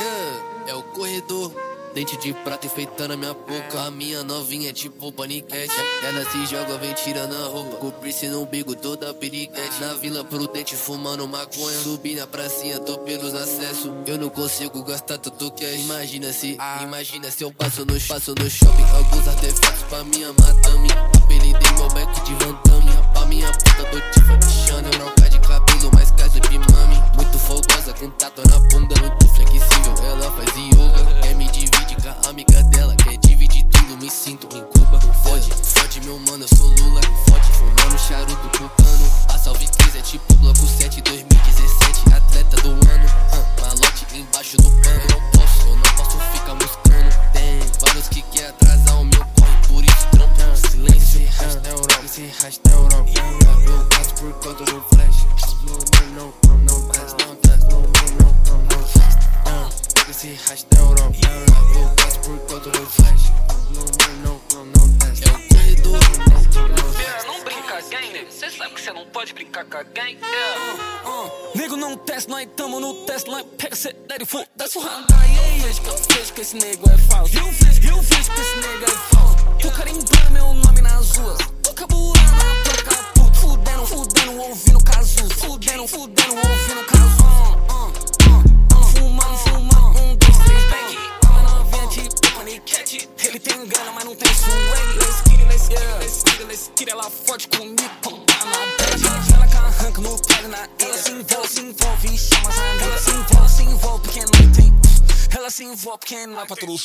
Yeah, é o corredor. Dente de prata enfeitando a minha boca. A minha novinha é tipo paniquete. Ela se joga, vem tirando a roupa. Cobrir-se no umbigo toda piriguete. Na vila prudente fumando maconha. Subi na pracinha, tô pelos acessos. Eu não consigo gastar tudo que é. Imagina se, imagina se eu passo no, passo no shopping. Alguns artefatos pra minha madame. Apelidei meu back de Van. Pra minha puta do Tifa folgosa, com tatu na bunda. Muito flexível, ela faz yoga. Quer me dividir com a amiga dela. Quer dividir tudo, me sinto em Cuba. Fode, fode meu mano, eu sou Lula. Fode, fumando charuto cubano. A salve 3 é tipo bloco 7 2017. Atleta do ano. Hum, malote embaixo do pano. Eu não posso, eu não posso ficar buscando. Tem vários que quer atrasar o meu corre, por isso trampo. Silêncio, esse rasta Europa, esse rasta Europa. Eu passo por conta do flash. Não, não, não, não, Esse rasta Europa. Eu passo por conta do flash. Não, não, não, não, desce. É o corredor. Não brinca gang, nego. Cê sabe que cê não pode brincar com a gang. Yeah. Nego não teste, nós tamo no teste, nós pega acelera e foda-se o ramo. Aí, eu vejo que esse nego é falso. Eu vejo, eu vejo que esse nego é falso. Tô carimbando meu nome nas ruas. Tô caburando a placa puto. Fudendo, fudendo, ouvindo casu. Fudendo, fudendo, ouvindo casu. Paniquete. Ele tem grana, mas não tem swag. Let's get it, let's get it, let's get it, let's get it. Ela fode comigo, tá na bad. Ela que arranca no pé na Ela se envolve, se envolve e chama as amigas. Ela se envolve, se envolve porque não tem. Ela se envolve porque não é todo